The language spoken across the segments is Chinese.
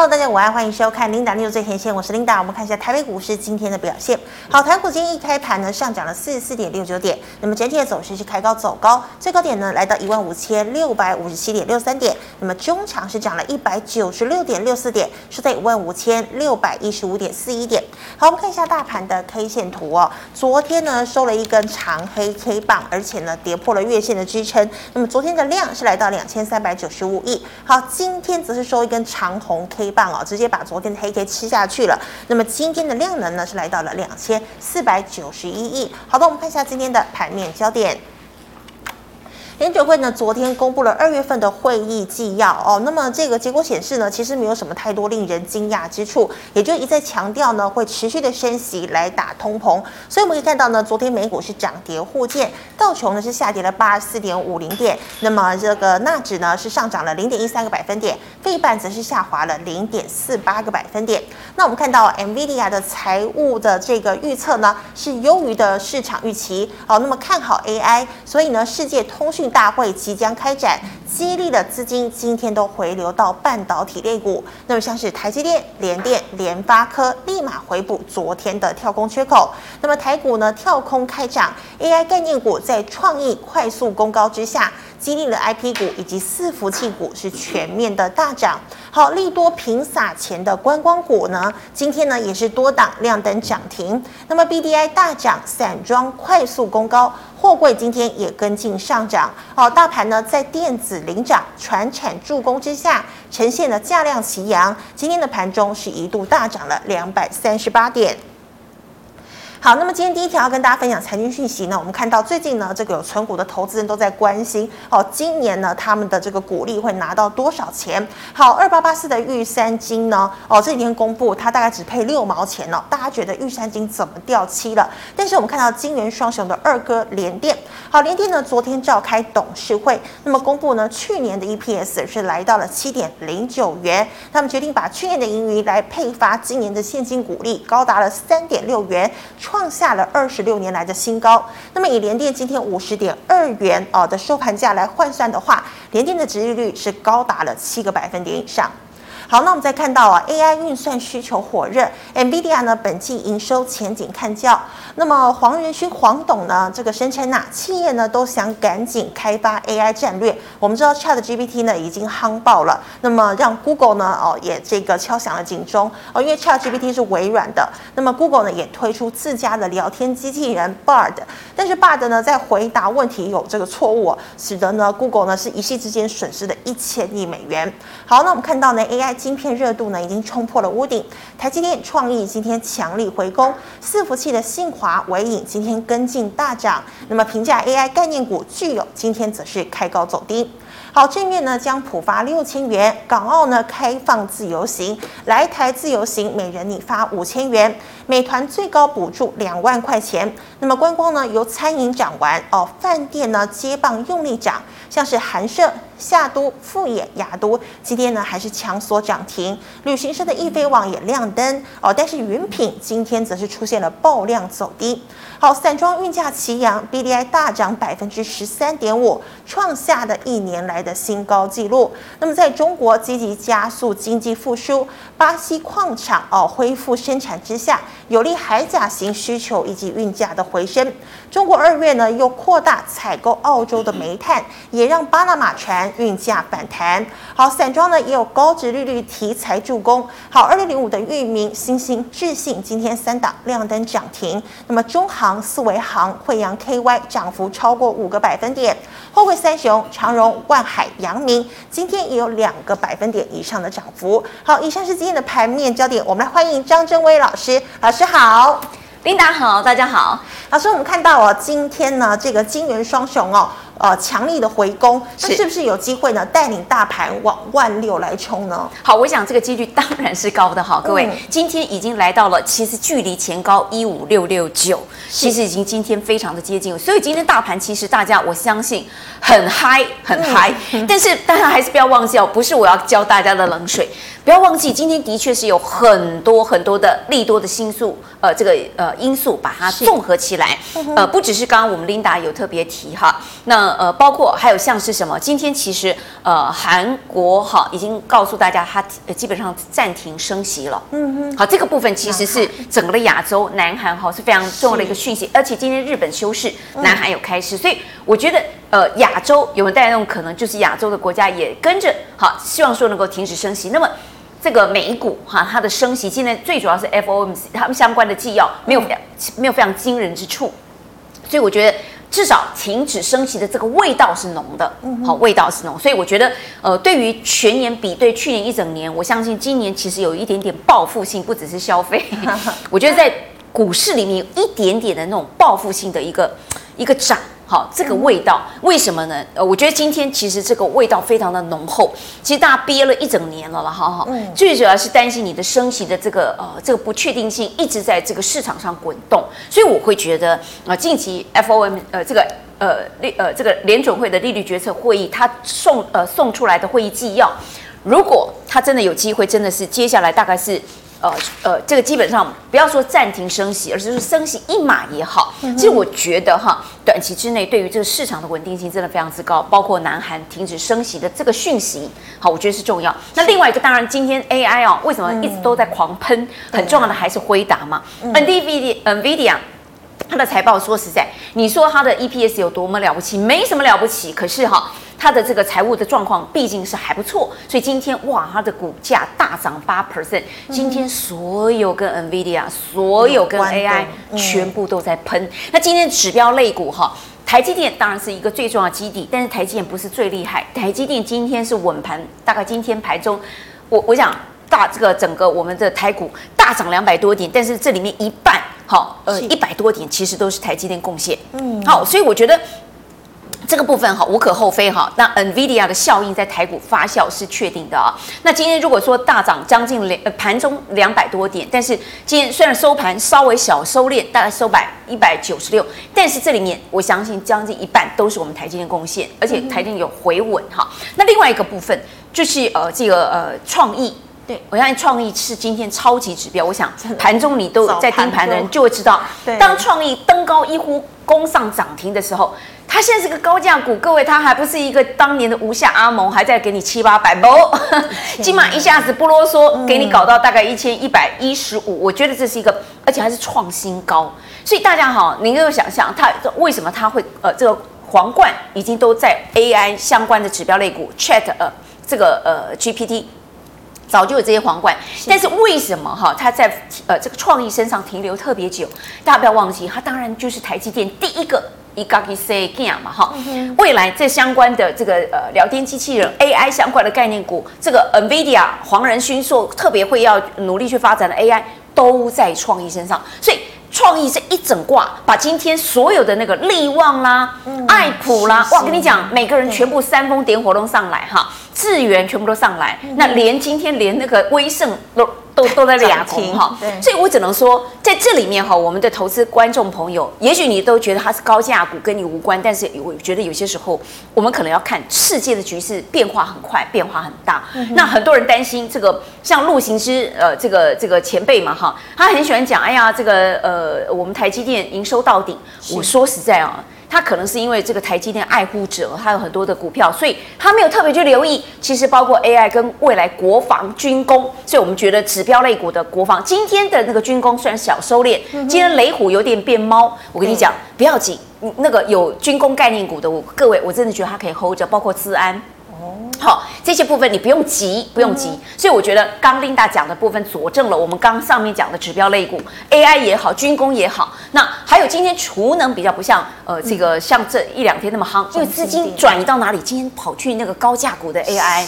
Hello，大家午安，欢迎收看 Linda News 最前线，我是 Linda。我们看一下台北股市今天的表现。好，台股今天一开盘呢，上涨了四十四点六九点，那么整体的走势是开高走高，最高点呢来到一万五千六百五十七点六三点，那么中场是涨了一百九十六点六四点，是在一万五千六百一十五点四一点。好，我们看一下大盘的 K 线图哦，昨天呢收了一根长黑 K 棒，而且呢跌破了月线的支撑，那么昨天的量是来到两千三百九十五亿。好，今天则是收一根长红 K。棒哦，直接把昨天的黑 K 吃下去了。那么今天的量能呢，是来到了两千四百九十一亿。好的，我们看一下今天的盘面焦点。联准会呢，昨天公布了二月份的会议纪要哦。那么这个结果显示呢，其实没有什么太多令人惊讶之处，也就一再强调呢，会持续的升息来打通膨。所以我们可以看到呢，昨天美股是涨跌互见，道琼呢是下跌了八十四点五零点，那么这个纳指呢是上涨了零点一三个百分点，费半则是下滑了零点四八个百分点。那我们看到 NVIDIA 的财务的这个预测呢，是优于的市场预期。好，那么看好 AI，所以呢，世界通讯大会即将开展，激励的资金今天都回流到半导体类股。那么像是台积电、联电、联发科，立马回补昨天的跳空缺口。那么台股呢，跳空开涨，AI 概念股在创意快速攻高之下。激励了 IP 股以及伺服器股是全面的大涨。好，利多频撒钱的观光股呢，今天呢也是多档亮灯涨停。那么 BDI 大涨，散装快速攻高，货柜今天也跟进上涨。好，大盘呢在电子领涨、船产助攻之下，呈现了价量齐扬。今天的盘中是一度大涨了两百三十八点。好，那么今天第一条要跟大家分享财经讯息呢，我们看到最近呢，这个有存股的投资人都在关心哦，今年呢，他们的这个股利会拿到多少钱？好，二八八四的玉山金呢，哦，这几天公布，它大概只配六毛钱哦，大家觉得玉山金怎么掉漆了？但是我们看到金元双雄的二哥联电，好，联电呢昨天召开董事会，那么公布呢，去年的 EPS 是来到了七点零九元，他们决定把去年的盈余来配发今年的现金股利，高达了三点六元。创下了二十六年来的新高。那么以联电今天五十点二元哦的收盘价来换算的话，联电的值利率是高达了七个百分点以上。好，那我们再看到啊，AI 运算需求火热，NVIDIA 呢本季营收前景看较。那么黄仁勋黄董呢，这个声称呐，企业呢都想赶紧开发 AI 战略。我们知道 ChatGPT 呢已经夯爆了，那么让 Google 呢哦也这个敲响了警钟哦，因为 ChatGPT 是微软的，那么 Google 呢也推出自家的聊天机器人 Bard，但是 Bard 呢在回答问题有这个错误，使得呢 Google 呢是一夕之间损失了一千亿美元。好，那我们看到呢 AI。晶片热度呢已经冲破了屋顶，台积电创意今天强力回攻，伺服器的信驊、纬颖今天跟进大涨，那么评价 AI 概念股具有今天则是开高走低。好，正面呢将普发六千元，港澳呢开放自由行，来台自由行每人你发五千元，美团最高补助两万块钱。那么观光呢由餐饮涨完哦，饭店呢接棒用力涨，像是寒舍、夏都、富野、雅都今天呢还是强锁涨停，旅行社的易飞网也亮灯哦，但是云品今天则是出现了爆量走低。好，散装运价齐扬，BDI 大涨百分之十三点五，创下的一年来的新高纪录。那么，在中国积极加速经济复苏，巴西矿场哦恢复生产之下，有利海甲型需求以及运价的回升。中国二月呢又扩大采购澳洲的煤炭，也让巴拿马船运价反弹。好，散装呢也有高值利率题材助攻。好，二六零五的裕民、欣兴、智信今天三档亮灯涨停。那么中航。四维航、惠阳 KY 涨幅超过五个百分点，货柜三雄长荣、万海、阳明今天也有两个百分点以上的涨幅。好，以上是今天的盘面焦点，我们来欢迎张真威老师，老师好，琳达好，大家好，老师，我们看到哦，今天呢这个金元双雄哦。呃，强力的回攻，那是不是有机会呢？带领大盘往万六来冲呢？好，我想这个几率当然是高的。哈，各位，嗯、今天已经来到了，其实距离前高一五六六九，其实已经今天非常的接近。所以今天大盘其实大家我相信很嗨，很嗨。嗯、但是大家还是不要忘记哦，不是我要教大家的冷水。不要忘记，今天的确是有很多很多的利多的因素，呃，这个呃因素把它综合起来，呃，不只是刚刚我们 Linda 有特别提哈，那呃，包括还有像是什么，今天其实呃韩国哈已经告诉大家，它基本上暂停升息了，嗯哼，好，这个部分其实是整个的亚洲，南韩哈是非常重要的一个讯息，而且今天日本休市，南韩有开市，所以我觉得呃亚洲有没有带动，可能就是亚洲的国家也跟着好，希望说能够停止升息，那么。这个美股哈，它的升息现在最主要是 FOMC 他们相关的纪要没有没有非常惊人之处，所以我觉得至少停止升息的这个味道是浓的，好，味道是浓，所以我觉得呃，对于全年比对去年一整年，我相信今年其实有一点点报复性，不只是消费，我觉得在股市里面有一点点的那种报复性的一个一个涨。好，这个味道为什么呢？呃，我觉得今天其实这个味道非常的浓厚。其实大家憋了一整年了了，哈哈。嗯。最主要是担心你的升息的这个呃这个不确定性一直在这个市场上滚动，所以我会觉得啊、呃，近期 FOM 呃这个呃利呃这个联准会的利率决策会议，它送呃送出来的会议纪要，如果它真的有机会，真的是接下来大概是。呃呃，这个基本上不要说暂停升息，而是说升息一码也好。其实我觉得哈，短期之内对于这个市场的稳定性真的非常之高，包括南韩停止升息的这个讯息，好，我觉得是重要。那另外一个，当然今天 AI 哦，为什么一直都在狂喷？很重要的还是辉达嘛，NVIDIA NVIDIA。它的财报说实在，你说它的 EPS 有多么了不起？没什么了不起。可是哈，它的这个财务的状况毕竟是还不错，所以今天哇，它的股价大涨八 percent。今天所有跟 NVIDIA、所有跟 AI 全部都在喷。那今天指标类股哈，台积电当然是一个最重要的基底，但是台积电不是最厉害。台积电今天是稳盘，大概今天盘中，我我想大这个整个我们的台股大涨两百多点，但是这里面一半。好，呃，一百多点其实都是台积电贡献。嗯，好，所以我觉得这个部分哈无可厚非哈。那 NVIDIA 的效应在台股发酵是确定的啊。那今天如果说大涨将近两盘中两百多点，但是今天虽然收盘稍微小收敛，大概收百一百九十六，但是这里面我相信将近一半都是我们台积电贡献，而且台积电有回稳哈。那另外一个部分就是呃这个呃创意。对，我相信创意是今天超级指标。我想盘中你都在盯盘的人就会知道，当创意登高一呼攻上涨停的时候，它现在是个高价股。各位，它还不是一个当年的吴下阿蒙还在给你七八百不，今晚一下子不啰嗦，给你搞到大概一千一百一十五。我觉得这是一个，而且还是创新高。所以大家好，您可以想象它为什么它会呃这个皇冠已经都在 AI 相关的指标类股 Chat 呃这个呃 GPT。早就有这些皇冠，但是为什么哈它在呃这个创意身上停留特别久？大家不要忘记，它当然就是台积电第一个一个去设计嘛哈。未来这相关的这个呃聊天机器人 AI 相关的概念股，这个 NVIDIA 黄仁勋说特别会要努力去发展的 AI 都在创意身上，所以创意这一整挂，把今天所有的那个力旺啦、爱普啦，哇，跟你讲，每个人全部煽风点火都上来哈。智源全部都上来，那连今天连那个威盛都都都在两停哈，所以我只能说在这里面哈，我们的投资观众朋友，也许你都觉得它是高价股，跟你无关，但是我觉得有些时候我们可能要看世界的局势变化很快，变化很大。那很多人担心这个，像陆行之呃这个这个前辈嘛哈，他很喜欢讲，哎呀这个呃我们台积电营收到顶，我说实在啊。他可能是因为这个台积电爱护者，他有很多的股票，所以他没有特别去留意。其实包括 AI 跟未来国防军工，所以我们觉得指标类股的国防，今天的那个军工虽然小收敛，今天雷虎有点变猫。我跟你讲，不要紧，那个有军工概念股的，我各位我真的觉得它可以 hold 着，包括治安。好，这些部分你不用急，不用急。嗯、所以我觉得刚 Linda 讲的部分佐证了我们刚上面讲的指标类股，AI 也好，军工也好。那还有今天储能比较不像呃这个像这一两天那么夯，因为资金转移到哪里？今天跑去那个高价股的 AI，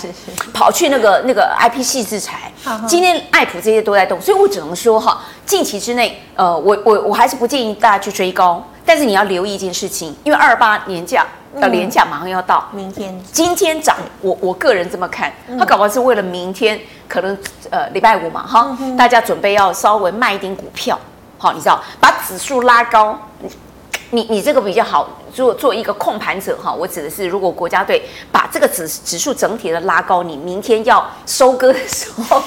跑去那个那个 IP 矽智财。今天爱普这些都在动，所以我只能说哈，近期之内，呃，我我我还是不建议大家去追高，但是你要留意一件事情，因为二八年假。要年假马上要到，明天今天涨，我我个人这么看，他搞不好是为了明天，可能呃礼拜五嘛哈，大家准备要稍微卖一点股票，好，你知道，把指数拉高，你你这个比较好做做一个控盘者哈，我指的是如果国家队把这个指指数整体的拉高，你明天要收割的时候。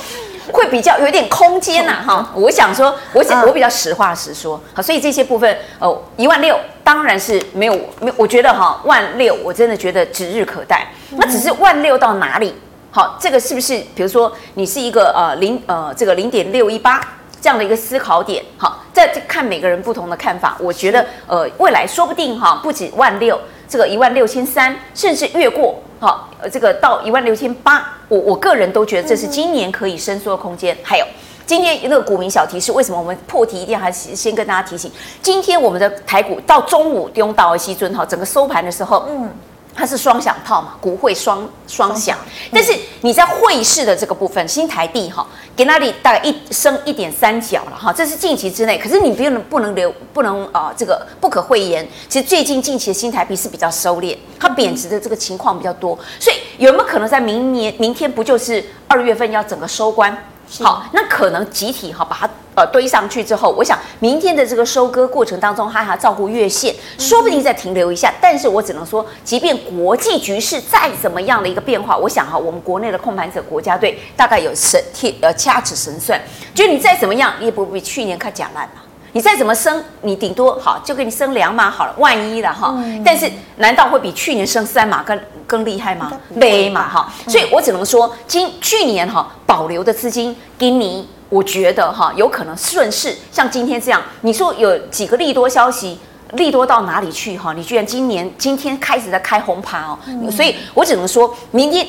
会比较有点空间呐，哈，我想说，我想我比较实话实说，好，所以这些部分，呃，一万六当然是没有没有，我觉得哈，万六我真的觉得指日可待，那只是万六到哪里，好，这个是不是，比如说你是一个呃零呃这个零点六一八这样的一个思考点，好，在看每个人不同的看法，我觉得呃未来说不定哈，不止万六。这个一万六千三，甚至越过，好，呃，这个到一万六千八，我我个人都觉得这是今年可以伸缩的空间。还有，今天那个股民小提示，为什么我们破题一定还是先跟大家提醒？今天我们的台股到中午丢到西尊哈，整个收盘的时候，嗯。它是双响炮嘛，股汇双双响，但是你在汇市的这个部分，新台币哈，给那里大概一升一点三角了哈，这是近期之内，可是你不能不能留不能啊、呃，这个不可讳言，其实最近近期的新台币是比较收敛，它贬值的这个情况比较多，所以有没有可能在明年明天不就是二月份要整个收官？好，那可能集体哈把它呃堆上去之后，我想明天的这个收割过程当中，它还要照顾月线，说不定再停留一下。但是我只能说，即便国际局势再怎么样的一个变化，我想哈，我们国内的控盘者国家队大概有神贴呃掐指神算，就你再怎么样，你也不比去年看假烂嘛。你再怎么升，你顶多好就给你升两码好了，万一了哈。但是难道会比去年升三码更更厉害吗？没嘛哈。所以我只能说，今去年哈保留的资金给你，我觉得哈有可能顺势像今天这样。你说有几个利多消息，利多到哪里去哈？你居然今年今天开始在开红盘哦。所以我只能说明天。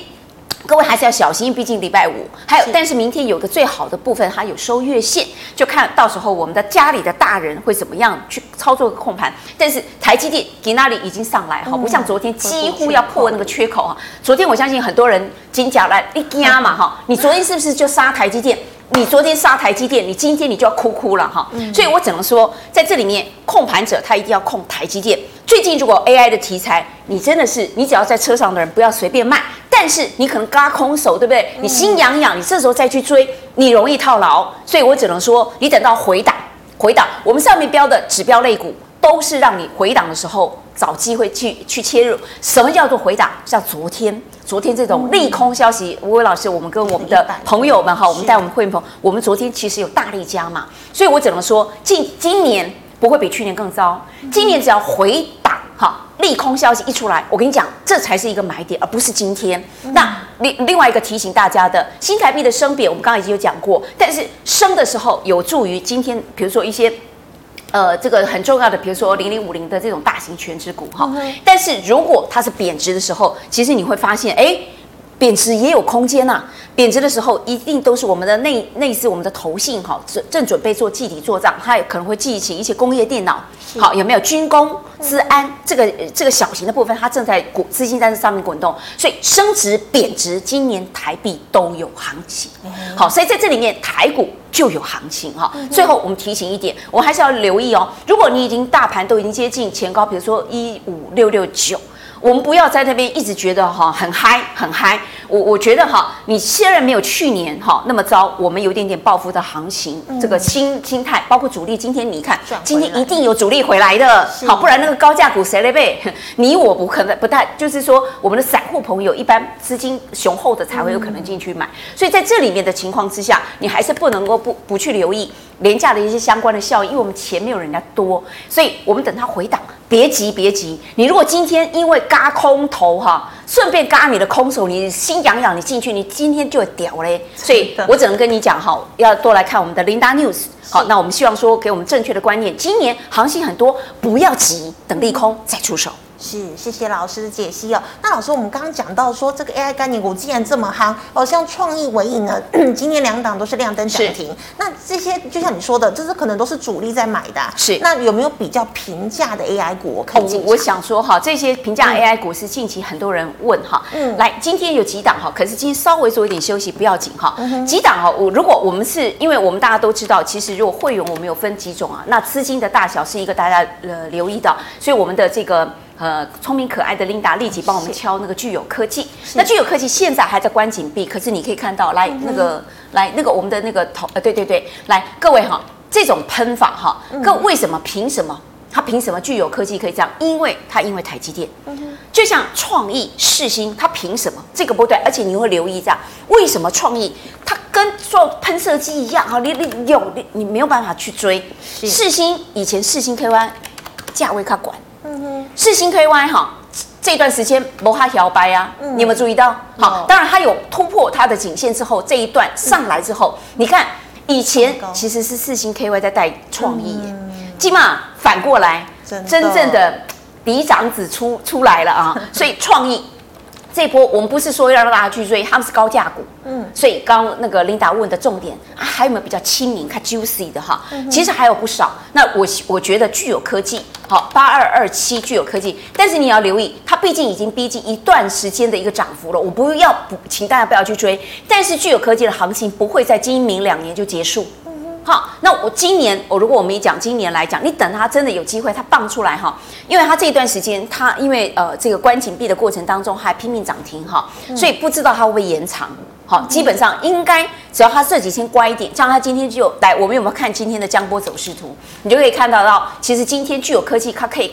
各位还是要小心，毕竟礼拜五还有，但是明天有个最好的部分，它有收月线，就看到时候我们的家里的大人会怎么样去操作个控盘。但是台积电给那里已经上来哈，不像昨天几乎要破那个缺口哈。昨天我相信很多人金甲来一压嘛哈，你昨天是不是就杀台积电？你昨天杀台积电，你今天你就要哭哭了哈。所以我只能说，在这里面控盘者他一定要控台积电。最近如果 AI 的题材，你真的是你只要在车上的人不要随便卖。但是你可能嘎空手，对不对？你心痒痒，你这时候再去追，你容易套牢。所以我只能说，你等到回档，回档，我们上面标的指标类股都是让你回档的时候找机会去去切入。什么叫做回档？像昨天，昨天这种利空消息，吴伟老师，我们跟我们的朋友们哈，我们带我们会员朋友，我们昨天其实有大力加嘛。所以我只能说，今今年不会比去年更糟。今年只要回档，哈。利空消息一出来，我跟你讲，这才是一个买点，而不是今天。嗯、那另另外一个提醒大家的，新台币的升贬，我们刚刚已经有讲过，但是升的时候有助于今天，比如说一些呃这个很重要的，比如说零零五零的这种大型全值股哈。嗯、但是如果它是贬值的时候，其实你会发现，哎。贬值也有空间呐、啊，贬值的时候一定都是我们的内内是我们的投信哈，正正准备做计提做账，它也可能会记起一些工业电脑，好有没有军工、资安这个这个小型的部分，它正在股资金在这上面滚动，所以升值贬值今年台币都有行情，好，所以在这里面台股就有行情哈。最后我们提醒一点，我们还是要留意哦，如果你已经大盘都已经接近前高，比如说一五六六九。我们不要在那边一直觉得哈很嗨很嗨，我我觉得哈，你虽然没有去年哈那么糟，我们有一点点报复的行情，这个心心态，包括主力，今天你看，今天一定有主力回来的，好，不然那个高价股谁来背？你我不可能不太，就是说我们的散户朋友一般资金雄厚的才会有可能进去买，所以在这里面的情况之下，你还是不能够不不去留意廉价的一些相关的效应，因为我们钱没有人家多，所以我们等它回档。别急，别急！你如果今天因为嘎空头哈，顺便嘎你的空手，你心痒痒，你进去，你今天就会屌嘞。所以我只能跟你讲哈，要多来看我们的 Linda News。好，那我们希望说给我们正确的观念。今年行情很多，不要急，等利空再出手。是，谢谢老师的解析哦。那老师，我们刚刚讲到说这个 AI 概念股既然这么夯，哦，像创意、纬颖呢，今年两档都是亮灯涨停。那这些就像你说的，这是可能都是主力在买的。是。那有没有比较平价的 AI 股可以进？我想说哈，这些平价 AI 股是近期很多人问哈。嗯。来，今天有几档哈，可是今天稍微做一点休息，不要紧哈。嗯。几档哈，我如果我们是因为我们大家都知道，其实如果会员我们有分几种啊，那资金的大小是一个大家呃留意到，所以我们的这个。呃，聪明可爱的琳达立即帮我们敲那个聚友科技。那聚友科技现在还在关紧闭，可是你可以看到，来那个，来那个我们的那个头，呃，对对对，来各位哈，这种喷法哈，各为什么？凭什么？它凭什么具有科技可以这样？因为它因为台积电，就像创意世新，它凭什么？这个不对，而且你会留意这样，为什么创意它跟做喷射机一样？哈，你你有你你没有办法去追世新，以前世新 KY 价位它管，世星 KY 哈。这段时间摩哈摇摆啊，你有没有注意到？好，当然它有突破它的颈线之后，这一段上来之后，你看以前其实是四星 KY 在带创意，起码反过来，真正的嫡长子出出来了啊，所以创意。这波我们不是说要让大家去追，他们是高价股，嗯，所以刚刚那个琳达问的重点，啊、还有没有比较亲民、看 juicy 的哈？嗯、其实还有不少。那我我觉得具有科技，好，八二二七具有科技，但是你要留意，它毕竟已经逼近一段时间的一个涨幅了，我不要不，请大家不要去追。但是具有科技的行情不会在今明两年就结束。好，那我今年我如果我们讲今年来讲，你等它真的有机会它放出来哈，因为它这一段时间它因为呃这个关紧闭的过程当中还拼命涨停哈，所以不知道它会不会延长。好，基本上应该只要它这几天乖一点，像它今天就来，我们有没有看今天的江波走势图？你就可以看到到，其实今天具有科技它可以。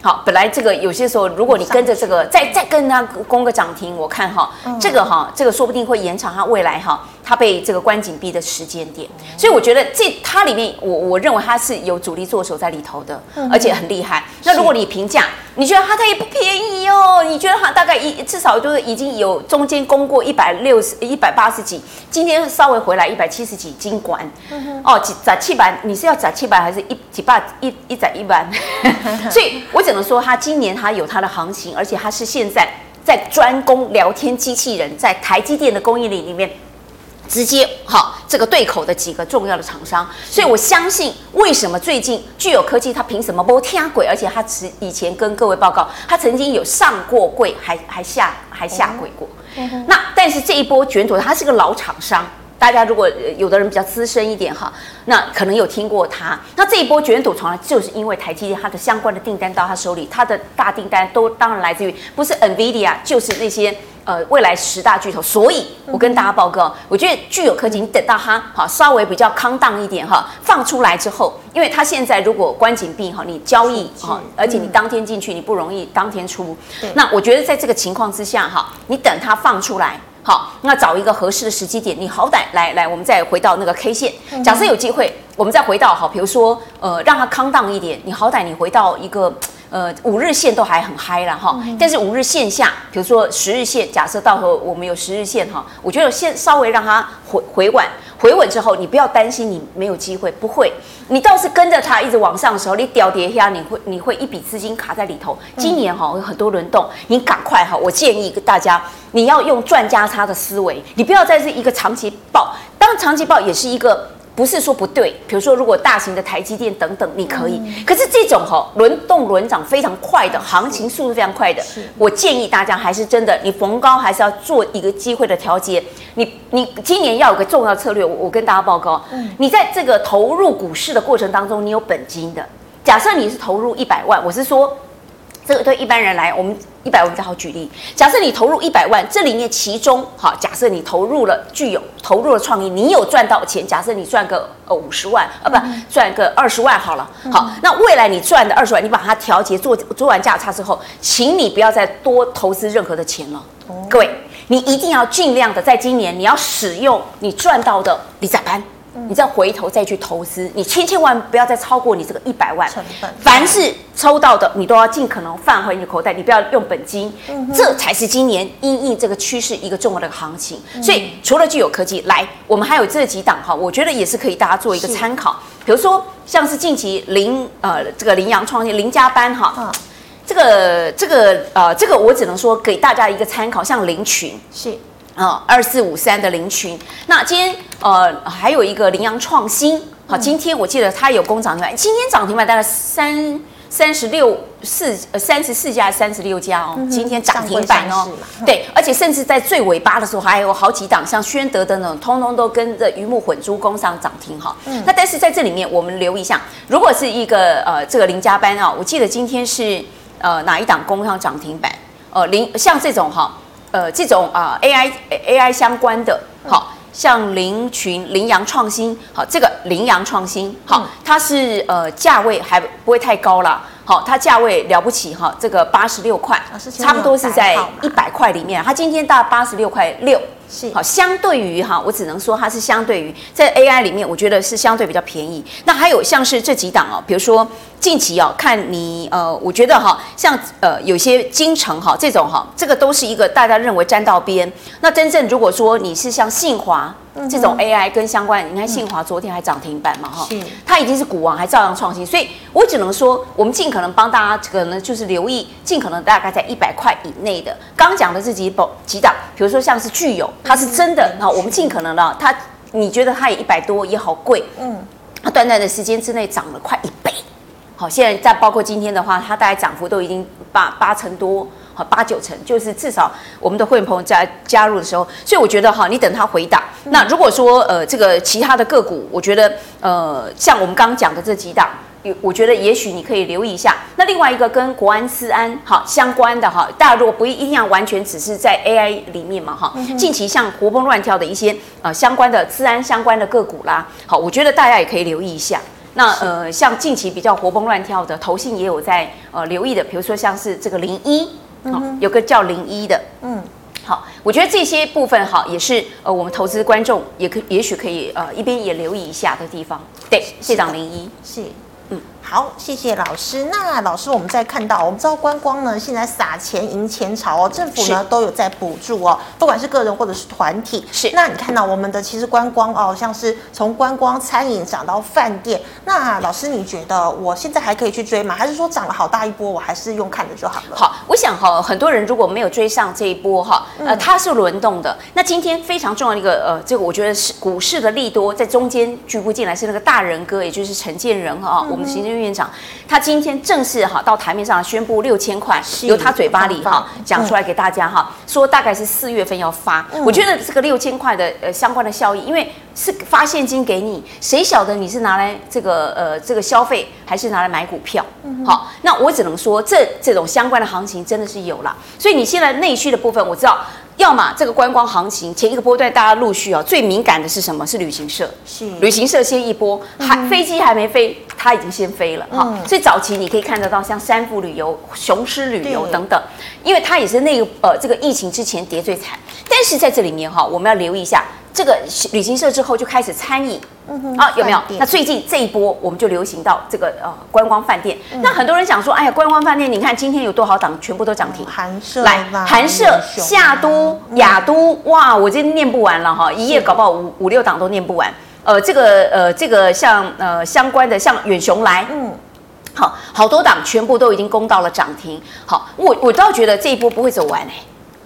好，本来这个有些时候，如果你跟着这个再再跟它攻个涨停，我看哈，这个哈，这个说不定会延长它未来哈，它被这个关紧闭的时间点。所以我觉得这它里面，我我认为它是有主力做手在里头的，而且很厉害。那如果你评价，你觉得它它也不便宜哦？你觉得它大概一至少就是已经有中间攻过一百六十一百八十几，今天稍微回来一百七十几，金管哦，几涨七百，你是要涨七百还是一几百一一涨一百？所以我。只能说它今年它有它的行情，而且它是现在在专攻聊天机器人，在台积电的供应链里面直接好这个对口的几个重要的厂商，所以我相信为什么最近具有科技，它凭什么不听轨？而且它之以前跟各位报告，它曾经有上过柜，还还下还下轨过。那但是这一波卷土，它是个老厂商。大家如果有的人比较资深一点哈，那可能有听过他。那这一波卷土重来，就是因为台积电它的相关的订单到他手里，他的大订单都当然来自于不是 NVIDIA，就是那些呃未来十大巨头。所以我跟大家报告，我觉得具有科技，你等到它好稍微比较康荡一点哈，放出来之后，因为它现在如果关紧闭哈，你交易哈，而且你当天进去你不容易当天出。那我觉得在这个情况之下哈，你等它放出来。好，那找一个合适的时机点，你好歹来来，我们再回到那个 K 线。假设有机会，我们再回到好，比如说呃，让它康荡一点，你好歹你回到一个呃五日线都还很嗨了哈。但是五日线下，比如说十日线，假设到时候我们有十日线哈，我觉得先稍微让它回回稳。回稳之后，你不要担心你没有机会，不会，你倒是跟着它一直往上的时候，你掉跌下，你会你会一笔资金卡在里头。今年哈有很多轮动，你赶快哈，我建议大家你要用赚加差的思维，你不要再是一个长期抱，当然长期抱也是一个。不是说不对，比如说如果大型的台积电等等，你可以。可是这种哈轮动轮涨非常快的行情速度非常快的，我建议大家还是真的，你逢高还是要做一个机会的调节。你你今年要有个重要策略，我我跟大家报告，你在这个投入股市的过程当中，你有本金的。假设你是投入一百万，我是说。这个对一般人来，我们一百万比较好举例。假设你投入一百万，这里面其中，好，假设你投入了具有投入了创意，你有赚到钱。假设你赚个呃五十万，啊不，赚个二十万好了。好，那未来你赚的二十万，你把它调节做做完价差之后，请你不要再多投资任何的钱了。各位，你一定要尽量的在今年，你要使用你赚到的理财盘。你再回头再去投资，你千千万不要再超过你这个一百万成本。凡是抽到的，你都要尽可能放回你的口袋，你不要用本金，嗯、这才是今年因应这个趋势一个重要的行情。嗯、所以除了具有科技，来，我们还有这几档哈，我觉得也是可以大家做一个参考。是比如说像是近期林呃这个羚羊创业林家班哈，嗯、这个这个呃这个我只能说给大家一个参考，像林群是。啊，二四五三的林群，那今天呃还有一个羚羊创新，好，今天我记得它有攻涨停板，今天涨停板大概三三十六四呃三十四家三十六家哦，今天涨停板哦，对，而且甚至在最尾巴的时候还有好几档，像宣德等等，通通都跟着鱼目混珠攻上涨停哈。嗯，那但是在这里面我们留意一下，如果是一个呃这个林家班啊，我记得今天是呃哪一档攻上涨停板？呃零像这种哈。呃，这种啊、呃、AI AI 相关的，好像羚群、羚羊创新，好，这个羚羊创新，好，嗯、它是呃价位还不会太高了，好，它价位了不起哈，这个八十六块，差不多是在一百块里面，它今天到八十六块六。是好，相对于哈，我只能说它是相对于在 AI 里面，我觉得是相对比较便宜。那还有像是这几档哦，比如说近期哦，看你呃，我觉得哈，像呃有些精诚哈这种哈，这个都是一个大家认为沾到边。那真正如果说你是像信驊。这种 AI 跟相关，你看信华昨天还涨停板嘛哈，它已经是股王，还照样创新，所以我只能说，我们尽可能帮大家可能就是留意，尽可能大概在一百块以内的。刚讲的这几宝几档，比如说像是具有，它是真的，那我们尽可能的，它你觉得它也一百多也好贵，嗯，它短短的时间之内涨了快一倍，好，现在再包括今天的话，它大概涨幅都已经八八成多。八九成，就是至少我们的会员朋友加加入的时候，所以我觉得哈，你等他回档。嗯、那如果说呃，这个其他的个股，我觉得呃，像我们刚刚讲的这几档，有我觉得也许你可以留意一下。那另外一个跟国安资安哈相关的哈，大家如果不一定要完全只是在 AI 里面嘛哈，嗯、近期像活蹦乱跳的一些呃相关的治安相关的个股啦，好，我觉得大家也可以留意一下。那呃，像近期比较活蹦乱跳的，投信也有在呃留意的，比如说像是这个零一。好，有个叫零一的，嗯，好，我觉得这些部分好，也是呃，我们投资观众也可也许可以呃一边也留意一下的地方。对，谢长零一。是。好，谢谢老师。那老师，我们再看到，我们知道观光呢，现在撒钱赢钱潮哦，政府呢都有在补助哦，不管是个人或者是团体。是。那你看到我们的其实观光哦，像是从观光、餐饮涨到饭店。那老师，你觉得我现在还可以去追吗？还是说涨了好大一波，我还是用看的就好了？好，我想哈，很多人如果没有追上这一波哈，呃，它是轮动的。那今天非常重要的一个呃，这个我觉得是股市的利多，在中间局部进来是那个大人哥，也就是陈建仁哈，我们的行政。院长，他今天正式哈到台面上宣布六千块，由他嘴巴里哈讲出来给大家哈，说大概是四月份要发。我觉得这个六千块的呃相关的效益，因为是发现金给你，谁晓得你是拿来这个呃这个消费，还是拿来买股票？好，那我只能说这这种相关的行情真的是有了。所以你现在内需的部分，我知道。要么这个观光行情前一个波段大家陆续啊，最敏感的是什么？是旅行社。是旅行社先一波，还飞机还没飞，它已经先飞了哈。所以早期你可以看得到像三富旅游、雄狮旅游等等，因为它也是那个呃这个疫情之前跌最惨。但是在这里面哈，我们要留意一下。这个旅行社之后就开始餐饮，嗯哼，啊有没有？那最近这一波我们就流行到这个呃观光饭店。嗯、那很多人想说，哎呀，观光饭店，你看今天有多少档全部都涨停？寒舍来，韩舍、夏都、雅都，嗯、哇，我今天念不完了哈，一夜搞不好五五六档都念不完。呃，这个呃这个像呃相关的像远雄来，嗯，好，好多档全部都已经攻到了涨停。好，我我倒觉得这一波不会走完哎。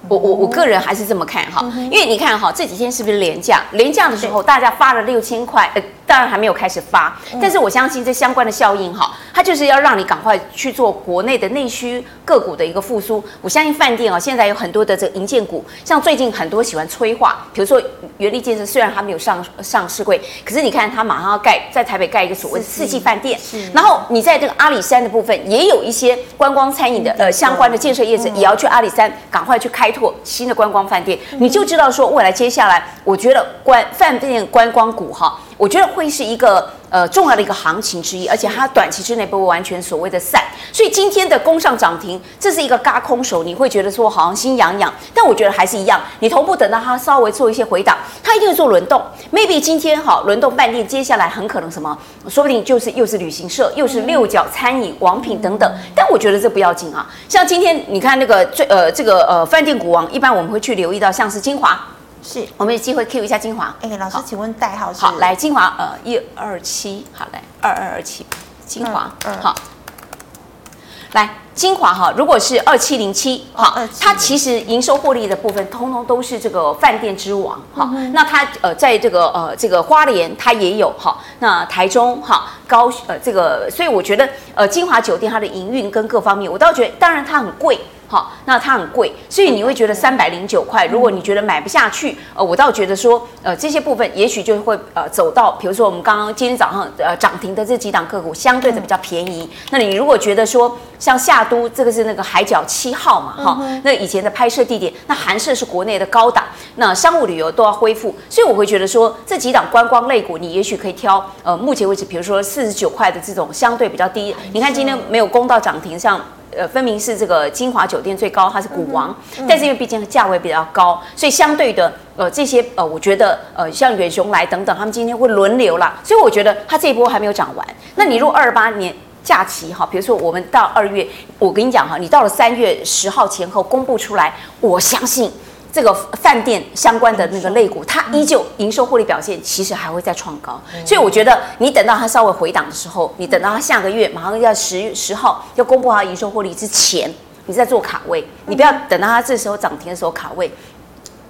我我我个人还是这么看哈，因为你看哈，这几天是不是廉价？廉价的时候，大家发了六千块，呃，当然还没有开始发，但是我相信这相关的效应哈，它就是要让你赶快去做国内的内需个股的一个复苏。我相信饭店啊，现在有很多的这个银建股，像最近很多喜欢催化，比如说原力建设，虽然还没有上上市柜，可是你看它马上要盖在台北盖一个所谓的四季饭店，然后你在这个阿里山的部分也有一些观光餐饮的呃相关的建设业者，也要去阿里山赶快去开。拓新的观光饭店，你就知道说未来接下来，我觉得观饭店观光股哈，我觉得会是一个呃重要的一个行情之一，而且它短期之内不会完全所谓的散。所以今天的攻上涨停，这是一个嘎空手，你会觉得说好像心痒痒，但我觉得还是一样，你同步等到它稍微做一些回档，它一定会做轮动。Maybe 今天好轮动半天，接下来很可能什么，说不定就是又是旅行社，又是六角餐饮、王品等等。但我觉得这不要紧啊，像今天你看那个最呃这个呃饭店股王，一般我们会去留意到像是精华，是我们有机会 Q 一下精华。哎，老师，请问代号是？好，来精华呃一二七，好来二二二七，精华，嗯好。来，晶华哈，如果是二七零七，哈，它其实营收获利的部分，通通都是这个饭店之王，哈、嗯。那它呃，在这个呃这个花莲，它也有哈。那台中哈高呃这个，所以我觉得呃精华酒店它的营运跟各方面，我倒觉得，当然它很贵。好，那它很贵，所以你会觉得三百零九块。如果你觉得买不下去，呃，我倒觉得说，呃，这些部分也许就会呃走到，比如说我们刚刚今天早上呃涨停的这几档个股，相对的比较便宜。那你如果觉得说像夏夏都这个是那个海角七号嘛，哈、嗯，那以前的拍摄地点，那韩舍是国内的高档，那商务旅游都要恢复，所以我会觉得说这几档观光类股，你也许可以挑，呃，目前为止，比如说四十九块的这种相对比较低，你看今天没有攻到涨停，像呃，分明是这个金华酒店最高，它是股王，嗯、但是因为毕竟价位比较高，所以相对的，呃，这些呃，我觉得呃，像远雄来等等，他们今天会轮流啦，所以我觉得它这一波还没有涨完。那你如果二十八年。假期哈，比如说我们到二月，我跟你讲哈，你到了三月十号前后公布出来，我相信这个饭店相关的那个类股，它依旧营收获利表现其实还会再创高。所以我觉得你等到它稍微回档的时候，你等到它下个月马上要十月十号要公布它营收获利之前，你再做卡位，你不要等到它这时候涨停的时候卡位。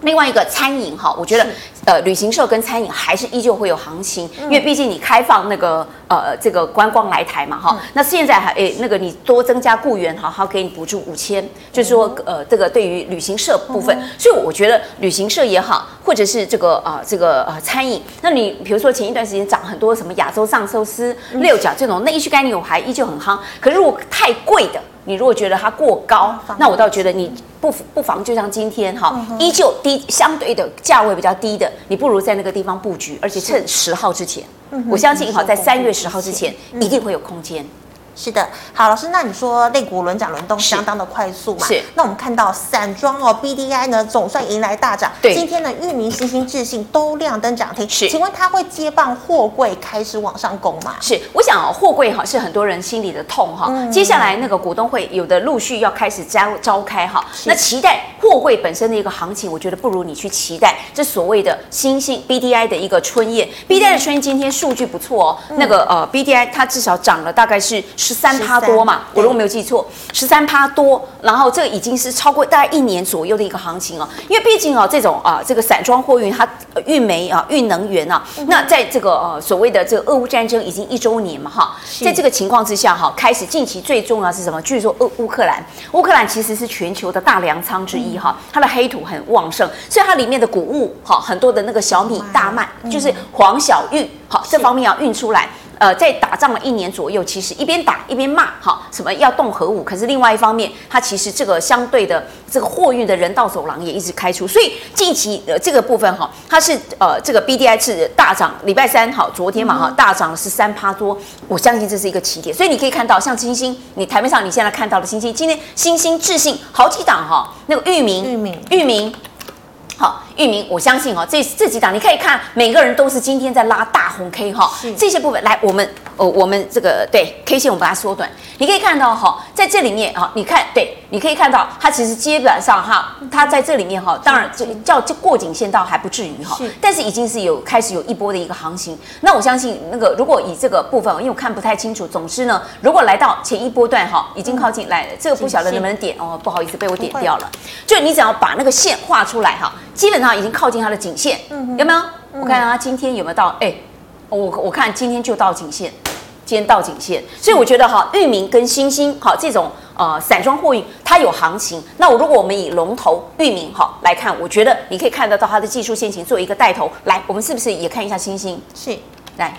另外一个餐饮哈，我觉得呃，旅行社跟餐饮还是依旧会有行情，因为毕竟你开放那个呃这个观光来台嘛哈，那现在还诶那个你多增加雇员哈，好给你补助五千，就是说呃这个对于旅行社部分，所以我觉得旅行社也好，或者是这个啊、呃、这个呃餐饮，那你比如说前一段时间涨很多什么亚洲藏寿司、六角这种那一区概念，我还依旧很夯，可是如果太贵的。你如果觉得它过高，那我倒觉得你不不妨就像今天哈，依旧低相对的价位比较低的，你不如在那个地方布局，而且趁十号之前，我相信哈，在三月十号之前一定会有空间。是的，好，老师，那你说类股轮涨轮动相当的快速嘛？是。那我们看到散装哦，BDI 呢总算迎来大涨。对。今天呢，裕民、新兴、智信都亮灯涨停。是。请问它会接棒货柜开始往上攻吗？是。我想哦，货柜哈是很多人心里的痛哈。嗯。接下来那个股东会有的陆续要开始召召开哈。那期待货柜本身的一个行情，我觉得不如你去期待这所谓的新兴 BDI 的一个春宴。BDI 的春宴今天数据不错哦，那个呃 BDI 它至少涨了大概是。十三趴多嘛，我如果没有记错，十三趴多，然后这已经是超过大概一年左右的一个行情哦。因为毕竟啊，这种啊，这个散装货运它运煤啊，运能源啊，那在这个呃所谓的这个俄乌战争已经一周年嘛哈，在这个情况之下哈，开始近期最重要是什么？据说乌乌克兰，乌克兰其实是全球的大粮仓之一哈，它的黑土很旺盛，所以它里面的谷物哈，很多的那个小米、大麦，就是黄小玉好这方面要运出来。呃，在打仗了一年左右，其实一边打一边骂，哈，什么要动核武，可是另外一方面，它其实这个相对的这个货运的人道走廊也一直开出，所以近期呃这个部分哈，它是呃这个 BDI 是大涨，礼拜三哈，昨天嘛哈大涨了十三趴多，我相信这是一个起点，所以你可以看到像星星，你台面上你现在看到的星星，今天星星、智信好几档哈，那个裕民、裕民、裕民。好，玉明，我相信哦，这这几档你可以看，每个人都是今天在拉大红 K 哈，这些部分来我们。哦，我们这个对 K 线，我们把它缩短。你可以看到哈，在这里面啊，你看对，你可以看到它其实基本上哈，它在这里面哈，当然这叫这过颈线倒还不至于哈，但是已经是有开始有一波的一个行情。那我相信那个如果以这个部分，因为我看不太清楚，总之呢，如果来到前一波段哈，已经靠近来了，这个不晓得能不能点哦，不好意思被我点掉了。就你只要把那个线画出来哈，基本上已经靠近它的颈线，有没有？我看看它今天有没有到？哎。我我看今天就到颈线，今天到颈线，所以我觉得哈，域名跟星星好这种呃散装货运它有行情。那我如果我们以龙头域名哈来看，我觉得你可以看得到它的技术线型做一个带头。来，我们是不是也看一下星星？是，来，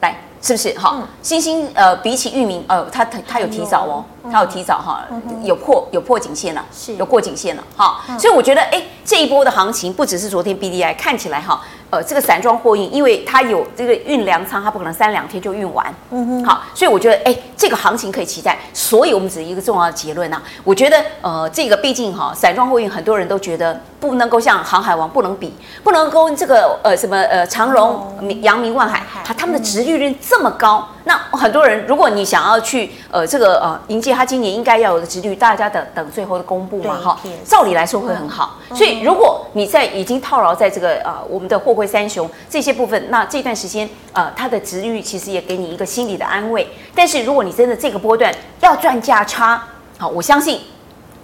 来，是不是哈？星星呃比起域名呃，它它它有提早哦，它有提早哈，有破有破颈线了，是有过颈线了哈。所以我觉得哎，这一波的行情不只是昨天 BDI 看起来哈。呃，这个散装货运，因为它有这个运粮仓，它不可能三两天就运完。嗯哼。好，所以我觉得，哎，这个行情可以期待。所以我们只是一个重要的结论呐、啊。我觉得，呃，这个毕竟哈，散装货运很多人都觉得不能够像航海王不能比，不能够这个呃什么呃长荣、阳明、万海，它他们的值率率这么高。那很多人，如果你想要去呃这个呃迎接他今年应该要有的值率，大家等等最后的公布嘛哈。照理来说会很好。所以如果你在已经套牢在这个呃我们的货柜三雄这些部分，那这段时间呃它的值域其实也给你一个心理的安慰。但是如果你真的这个波段要赚价差，好，我相信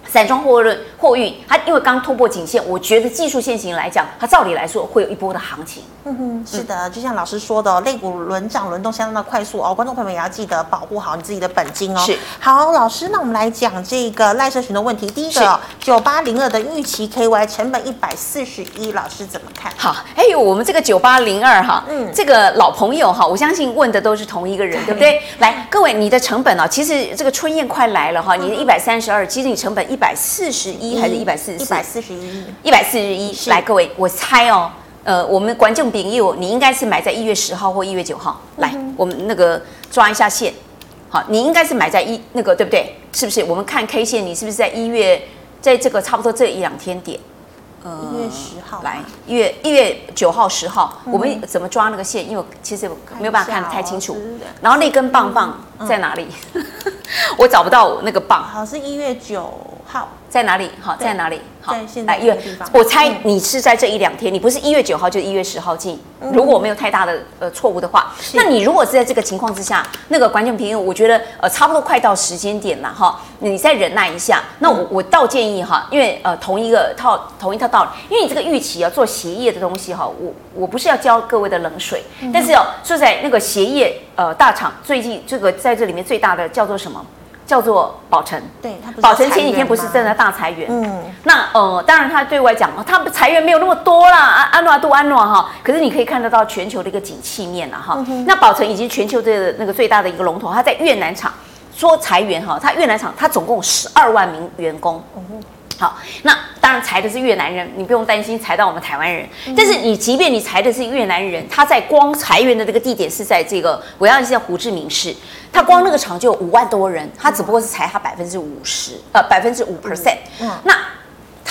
散装货运货运，它因为刚突破颈线，我觉得技术线型来讲，它照理来说会有一波的行情。嗯哼，是的，就像老师说的，肋骨轮涨轮动相当的快速哦，观众朋友们也要记得保护好你自己的本金哦。是，好，老师，那我们来讲这个赖社群的问题。第一个，九八零二的预期 KY 成本一百四十一，老师怎么看？好，哎呦，我们这个九八零二哈，嗯，这个老朋友哈，我相信问的都是同一个人，对，对不对？来，各位，你的成本啊，其实这个春燕快来了哈，你的一百三十二，其实你成本一百四十一还是一百四十？一百四十一，一百四十一。来，各位，我猜哦。呃，我们观众朋友，你应该是买在一月十号或一月九号。来，我们那个抓一下线，好，你应该是买在一那个对不对？是不是？我们看 K 线，你是不是在一月，在这个差不多这一两天点？呃，一月十号。来，一月一月九号、十号，我们怎么抓那个线？因为其实没有办法看得太清楚。然后那根棒棒在哪里？我找不到那个棒。好，是一月九号。在哪里？好，在哪里？好，来，一月我猜你是在这一两天，你不是一月九号就一月十号进。如果我没有太大的呃错误的话，那你如果是在这个情况之下，那个观众朋友，我觉得呃差不多快到时间点了哈，你再忍耐一下。那我我倒建议哈，因为呃同一个套同一套道理，因为你这个预期要做鞋业的东西哈，我我不是要浇各位的冷水，但是哦说在那个鞋业呃大厂最近这个在这里面最大的叫做什么？叫做宝成，对，宝成前几天不是正在大裁员，嗯，那呃，当然他对外讲，他裁员没有那么多啦，安安诺杜安诺哈，可是你可以看得到全球的一个景气面了哈，嗯、那宝成已经全球的那个最大的一个龙头，他在越南厂说裁员哈，他越南厂他总共十二万名员工。嗯好，那当然裁的是越南人，你不用担心裁到我们台湾人。但是你即便你裁的是越南人，他在光裁员的这个地点是在这个，我要是在胡志明市，他光那个厂就有五万多人，他只不过是裁他百分之五十，呃，百分之五 percent。嗯，那。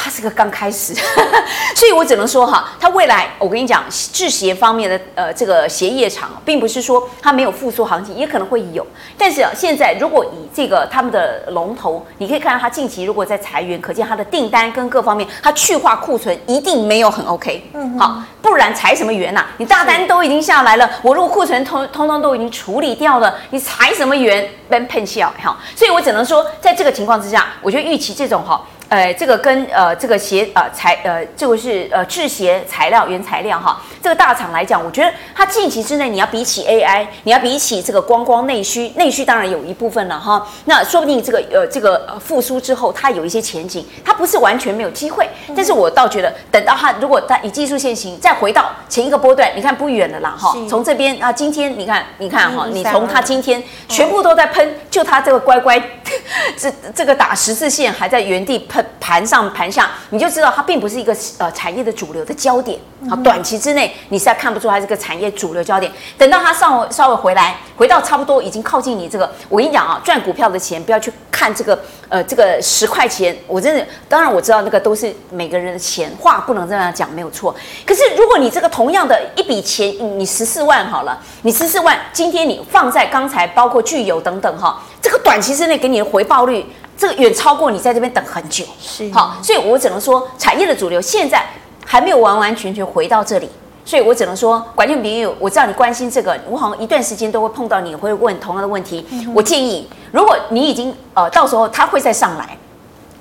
它是个刚开始，所以我只能说哈，它未来我跟你讲，制鞋方面的呃这个鞋业厂，并不是说它没有复苏行情，也可能会有。但是啊，现在如果以这个他们的龙头，你可以看到它近期如果在裁员，可见它的订单跟各方面，它去化库存一定没有很 OK。嗯，好，不然裁什么员呐？你大单都已经下来了，我如果库存通通通都已经处理掉了，你裁什么员？被喷笑哈。所以我只能说，在这个情况之下，我觉得预期这种哈。呃，这个跟呃这个鞋呃材呃这个是呃制鞋材料原材料哈，这个大厂来讲，我觉得它近期之内你要比起 AI，你要比起这个光光内需，内需当然有一部分了哈，那说不定这个呃这个复苏之后，它有一些前景，它不是完全没有机会，但是我倒觉得等到它如果它以技术现行再回到前一个波段，你看不远了啦哈，从这边啊今天你看你看哈，你从它今天全部都在喷，就它这个乖乖 这这个打十字线还在原地喷。盘上盘下，你就知道它并不是一个呃产业的主流的焦点。好，短期之内你实在看不出它这个产业主流焦点。等到它稍微稍微回来，回到差不多已经靠近你这个，我跟你讲啊，赚股票的钱不要去看这个呃这个十块钱。我真的当然我知道那个都是每个人的钱，话不能这样讲，没有错。可是如果你这个同样的一笔钱，你十四万好了，你十四万，今天你放在刚才包括聚友等等哈，这个短期之内给你的回报率。这个远超过你在这边等很久，是。好，所以我只能说，产业的主流现在还没有完完全全回到这里，所以我只能说，管众朋友，我知道你关心这个，我好像一段时间都会碰到你会问同样的问题，嗯、我建议，如果你已经呃，到时候它会再上来。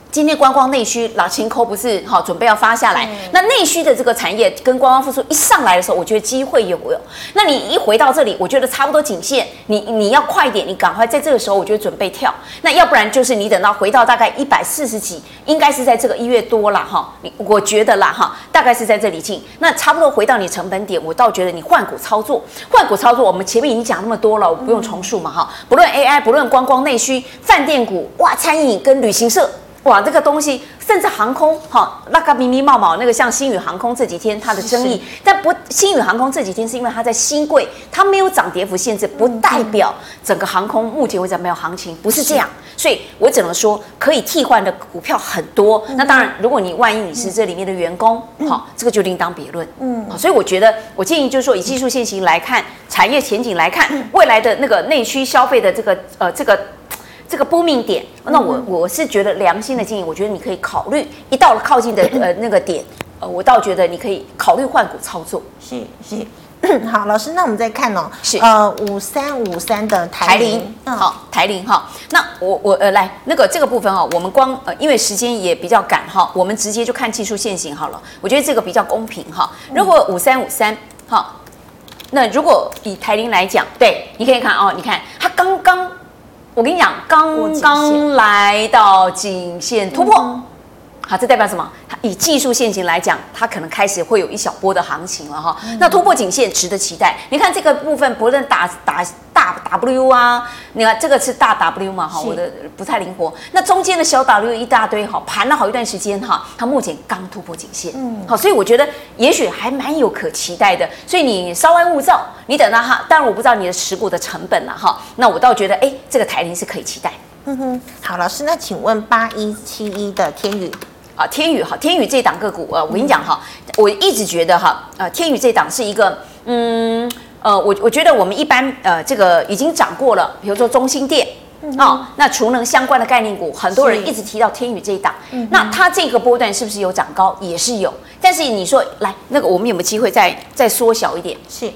今天观光内需老秦抠不是好准备要发下来，嗯、那内需的这个产业跟观光复苏一上来的时候，我觉得机会有有。那你一回到这里，我觉得差不多颈线，你你要快一点，你赶快在这个时候，我觉得准备跳。那要不然就是你等到回到大概一百四十几，应该是在这个一月多了哈。你我觉得啦哈，大概是在这里进。那差不多回到你成本点，我倒觉得你换股操作，换股操作，我们前面已经讲那么多了，我不用重述嘛哈。不论 AI，不论观光内需，饭店股哇，餐饮跟旅行社。哇，这个东西甚至航空哈，那个迷迷冒冒那个像星宇航空这几天它的争议，但不星宇航空这几天是因为它在新贵，它没有涨跌幅限制，不代表整个航空目前为止没有行情，不是这样。所以我只能说可以替换的股票很多。嗯、那当然，如果你万一你是这里面的员工，好、嗯，这个就另当别论。嗯，所以我觉得我建议就是说，以技术现行来看，产业前景来看，未来的那个内需消费的这个呃这个。这个不明点，那我我是觉得良心的建议，我觉得你可以考虑，一到了靠近的 呃那个点，呃，我倒觉得你可以考虑换股操作。是是。好，老师，那我们再看哦，是呃五三五三的台铃，嗯、好，台铃哈。那我我呃来那个这个部分哦，我们光呃因为时间也比较赶哈，我们直接就看技术线型好了。我觉得这个比较公平哈。如果五三五三哈，那如果以台铃来讲，对，你可以看哦，你看它刚刚，我跟你讲，刚刚来到颈线突破。嗯好，这代表什么？它以技术线型来讲，它可能开始会有一小波的行情了哈。嗯、那突破颈线值得期待。你看这个部分，不论打打大 W 啊，你看这个是大 W 嘛哈，我的不太灵活。那中间的小 W 一大堆哈，盘了好一段时间哈，它目前刚突破颈线。嗯，好，所以我觉得也许还蛮有可期待的。所以你稍安勿躁，你等到它。当然我不知道你的持股的成本了哈。那我倒觉得，哎，这个台铃是可以期待。嗯哼，好，老师，那请问八一七一的天宇。啊，天宇哈，天宇这档个股，呃，我跟你讲哈，我一直觉得哈，呃，天宇这档是一个，嗯，呃，我我觉得我们一般呃，这个已经涨过了，比如说中兴电，啊、嗯哦，那储能相关的概念股，很多人一直提到天宇这一档，那它这个波段是不是有涨高？也是有，但是你说来那个，我们有没有机会再再缩小一点？是，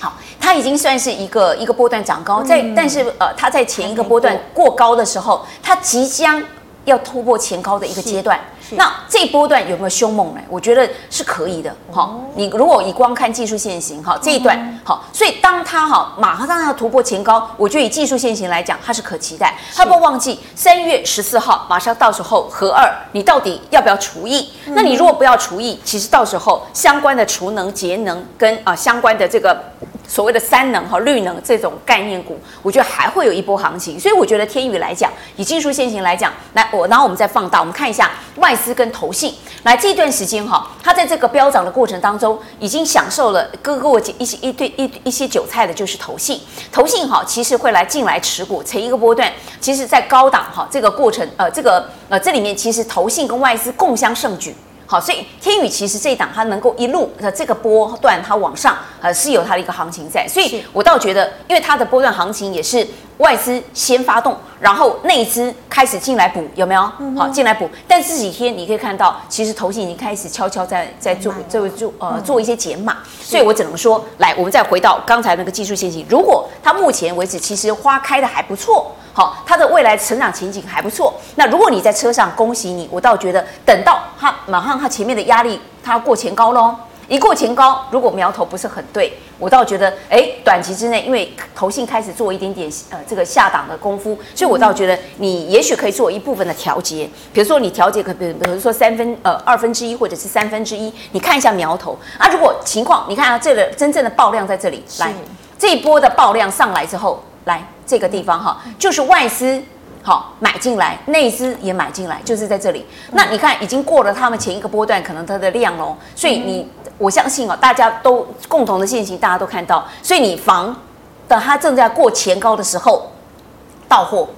好，它已经算是一个一个波段涨高，在、嗯、但是呃，它在前一个波段过高的时候，它即将要突破前高的一个阶段。那这一波段有没有凶猛呢？我觉得是可以的。哈，你如果以光看技术线型，哈，这一段好，所以当它哈马上要突破前高，我觉得以技术线型来讲，它是可期待。它不要忘记三月十四号马上到时候核二，你到底要不要除役？那你如果不要除役，其实到时候相关的储能、节能跟啊相关的这个。所谓的三能和绿能这种概念股，我觉得还会有一波行情，所以我觉得天宇来讲，以技术线型来讲，来我然后我们再放大，我们看一下外资跟投信，来这段时间哈，它在这个飙涨的过程当中，已经享受了割过一些一对一一些韭菜的，就是投信，投信哈其实会来进来持股，前一个波段，其实在高档哈这个过程，呃这个呃这里面其实投信跟外资共襄盛举。好，所以天宇其实这一档它能够一路的这个波段它往上，呃是有它的一个行情在，所以我倒觉得，因为它的波段行情也是外资先发动，然后内资开始进来补，有没有？好，进来补，但这几天你可以看到，其实投信已经开始悄悄在在做，这位做呃做一些减码，所以我只能说，来，我们再回到刚才那个技术陷阱，如果它目前为止其实花开的还不错。好，它的未来成长前景还不错。那如果你在车上，恭喜你，我倒觉得等到它马上它前面的压力，它要过前高喽。一过前高，如果苗头不是很对，我倒觉得，哎，短期之内，因为投信开始做一点点呃这个下档的功夫，所以我倒觉得你也许可以做一部分的调节。比如说你调节可比比如说三分呃二分之一或者是三分之一，你看一下苗头啊。如果情况你看啊，这个真正的爆量在这里来，这一波的爆量上来之后。来这个地方哈，就是外资好买进来，内资也买进来，就是在这里。那你看，已经过了他们前一个波段可能它的量喽，所以你我相信哦，大家都共同的现行，大家都看到，所以你防等它正在过前高的时候到货，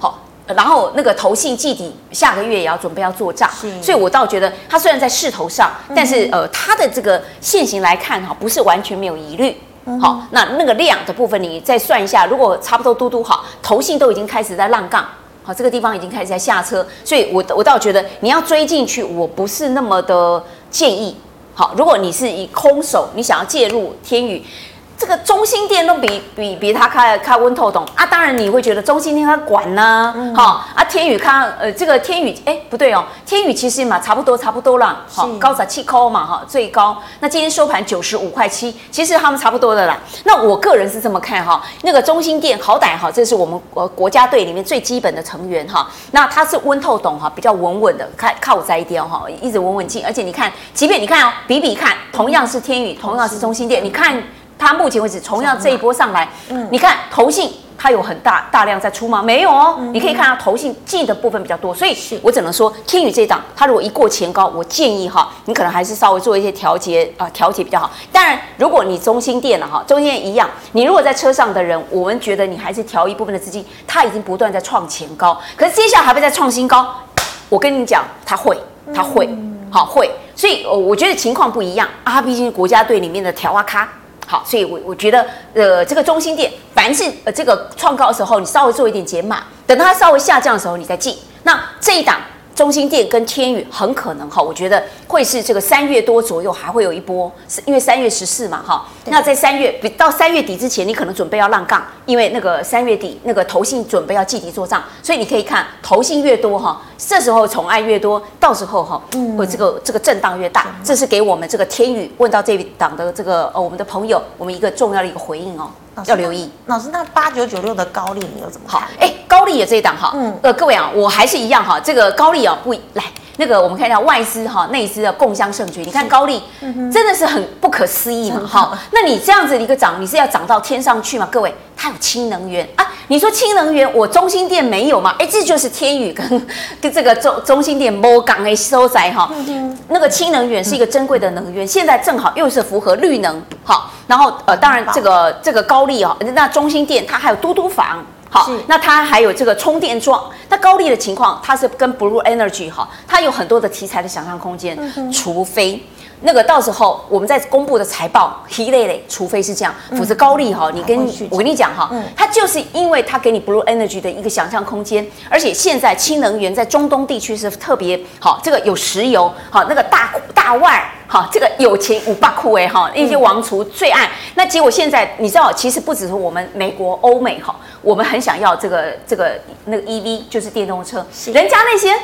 好，然后那个投信季底下个月也要准备要做账，所以我倒觉得它虽然在势头上，但是呃，它的这个现行来看哈，不是完全没有疑虑。好，那那个量的部分你再算一下，如果差不多嘟嘟好，投信都已经开始在浪杠，好，这个地方已经开始在下车，所以我我倒觉得你要追进去，我不是那么的建议。好，如果你是以空手，你想要介入天宇。这个中心店都比比比他开开温透懂啊！当然你会觉得中心店他管呢、啊，好、嗯、啊，天宇看呃这个天宇哎不对哦，天宇其实嘛差不多差不多啦，好高才七块嘛哈最高，那今天收盘九十五块七，其实他们差不多的啦。那我个人是这么看哈，那个中心店好歹哈，这是我们国国家队里面最基本的成员哈，那他是温透懂哈，比较稳稳的，看靠我摘掉哈，一直稳稳进，而且你看，即便你看哦，比比看，同样是天宇，同样是中心店，你看。它目前为止，同样这一波上来，嗯，你看投信它有很大大量在出吗？没有哦，嗯、你可以看到投信进的部分比较多，所以我只能说天宇这档，它如果一过前高，我建议哈，你可能还是稍微做一些调节啊，调节比较好。当然，如果你中心店了哈，中心店一样，你如果在车上的人，我们觉得你还是调一部分的资金，它已经不断在创前高，可是接下来还会再创新高，我跟你讲，它会，它会，好会，所以我觉得情况不一样啊，毕竟国家队里面的调啊咖。好，所以我我觉得，呃，这个中心点，凡是呃这个创高的时候，你稍微做一点解码，等它稍微下降的时候，你再进。那这一档中心店跟天宇很可能哈，我觉得会是这个三月多左右还会有一波，是因为三月十四嘛哈。那在三月到三月底之前，你可能准备要浪杠，因为那个三月底那个投信准备要季底做账，所以你可以看投信越多哈，这时候宠爱越多，到时候哈，会这个这个震荡越大。这是给我们这个天宇问到这档的这个呃我们的朋友，我们一个重要的一个回应哦。要留意，老师，那八九九六的高利你又怎么看？好，哎，高利也这一档哈，嗯，呃，各位啊，我还是一样哈，这个高利啊不来。那个我们看一下外资哈内资的共襄盛举，你看高利真的是很不可思议嘛哈。那你这样子的一个涨，你是要涨到天上去吗？各位，它有氢能源啊。你说氢能源，我中心店没有吗？哎，这就是天宇跟 跟这个中中心店摩港的收窄哈。那个氢能源是一个珍贵的能源，现在正好又是符合绿能好。然后呃，当然这个这个高利哦，那中心店它还有嘟嘟房。好，那它还有这个充电桩。那高利的情况，它是跟 Blue Energy 哈，它有很多的题材的想象空间。嗯、除非那个到时候我们在公布的财报一类类，除非是这样，否则高利哈，你跟我跟你讲哈，它就是因为它给你 Blue Energy 的一个想象空间，而且现在氢能源在中东地区是特别好，这个有石油，好那个大大腕。好，这个有钱五八库哎哈，那些王储最爱。那结果现在你知道，其实不只是我们美国、欧美哈，我们很想要这个这个那个 EV，就是电动车。人家那些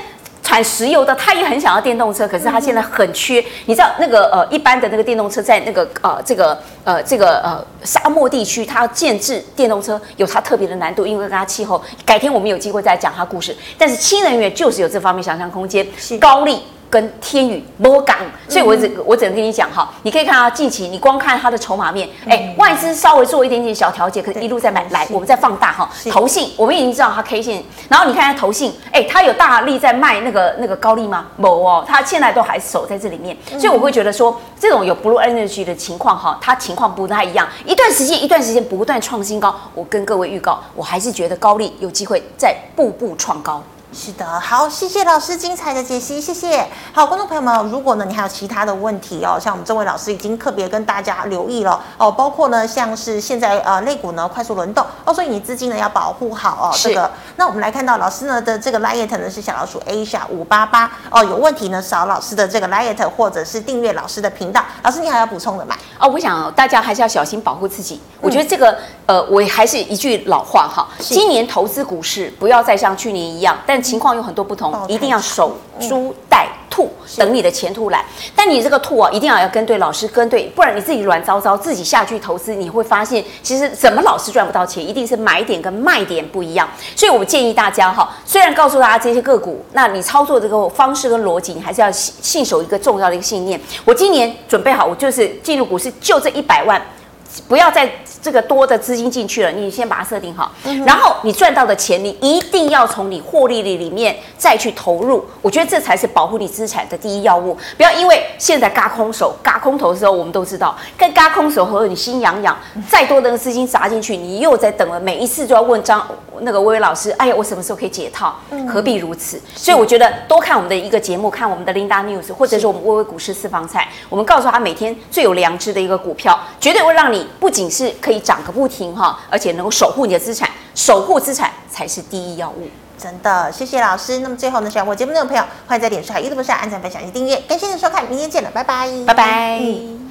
产石油的，他也很想要电动车，可是他现在很缺。你知道那个呃一般的那个电动车在那个呃这个呃这个呃沙漠地区，它建制电动车有它特别的难度，因为跟它气候。改天我们有机会再讲它故事。但是新能源就是有这方面想象空间，高利。跟天宇摩港，所以我只我只能跟你讲哈，你可以看到近期，你光看它的筹码面，哎，外资稍微做一点点小调节，可是一路在买来，我们再放大哈，投信我们已经知道它 K 线，然后你看它投信，哎，它有大力在卖那个那个高利吗？某哦，它现在都还守在这里面，所以我会觉得说，这种有 Blue Energy 的情况哈，它情况不太一样，一段时间一段时间不断创新高，我跟各位预告，我还是觉得高利有机会再步步创高。是的，好，谢谢老师精彩的解析，谢谢。好，观众朋友们，如果呢你还有其他的问题哦，像我们这位老师已经特别跟大家留意了哦，包括呢像是现在呃类股呢快速轮动哦，所以你资金呢要保护好哦。是这个，那我们来看到老师呢的这个 liet 呢是小老鼠 Asia 五八八哦，有问题呢扫老师的这个 liet 或者是订阅老师的频道。老师你还要补充的吗？哦，我想大家还是要小心保护自己。嗯、我觉得这个呃，我还是一句老话哈，今年投资股市不要再像去年一样，但情况有很多不同，一定要守株待兔，等你的前兔来。但你这个兔啊，一定要要跟对老师，跟对，不然你自己乱糟糟，自己下去投资，你会发现其实怎么老是赚不到钱，一定是买点跟卖点不一样。所以我建议大家哈，虽然告诉大家这些个股，那你操作这个方式跟逻辑，你还是要信信守一个重要的一个信念。我今年准备好，我就是进入股市，就这一百万，不要再。这个多的资金进去了，你先把它设定好，嗯、然后你赚到的钱，你一定要从你获利的里面再去投入。我觉得这才是保护你资产的第一要务。不要因为现在嘎空手、嘎空头的时候，我们都知道，跟嘎空手和你心痒痒，再多的资金砸进去，你又在等了，每一次就要问张那个薇薇老师，哎呀，我什么时候可以解套？何必如此？嗯、所以我觉得多看我们的一个节目，看我们的 Linda News，或者是我们薇薇股市私房菜，我们告诉他每天最有良知的一个股票，绝对会让你不仅是可以涨个不停哈，而且能够守护你的资产，守护资产才是第一要务。真的，谢谢老师。那么最后呢，喜欢我节目内容的朋友，欢迎在脸书、YouTube 上按赞、分享及订阅。感谢您的收看，明天见了，拜拜，拜拜。嗯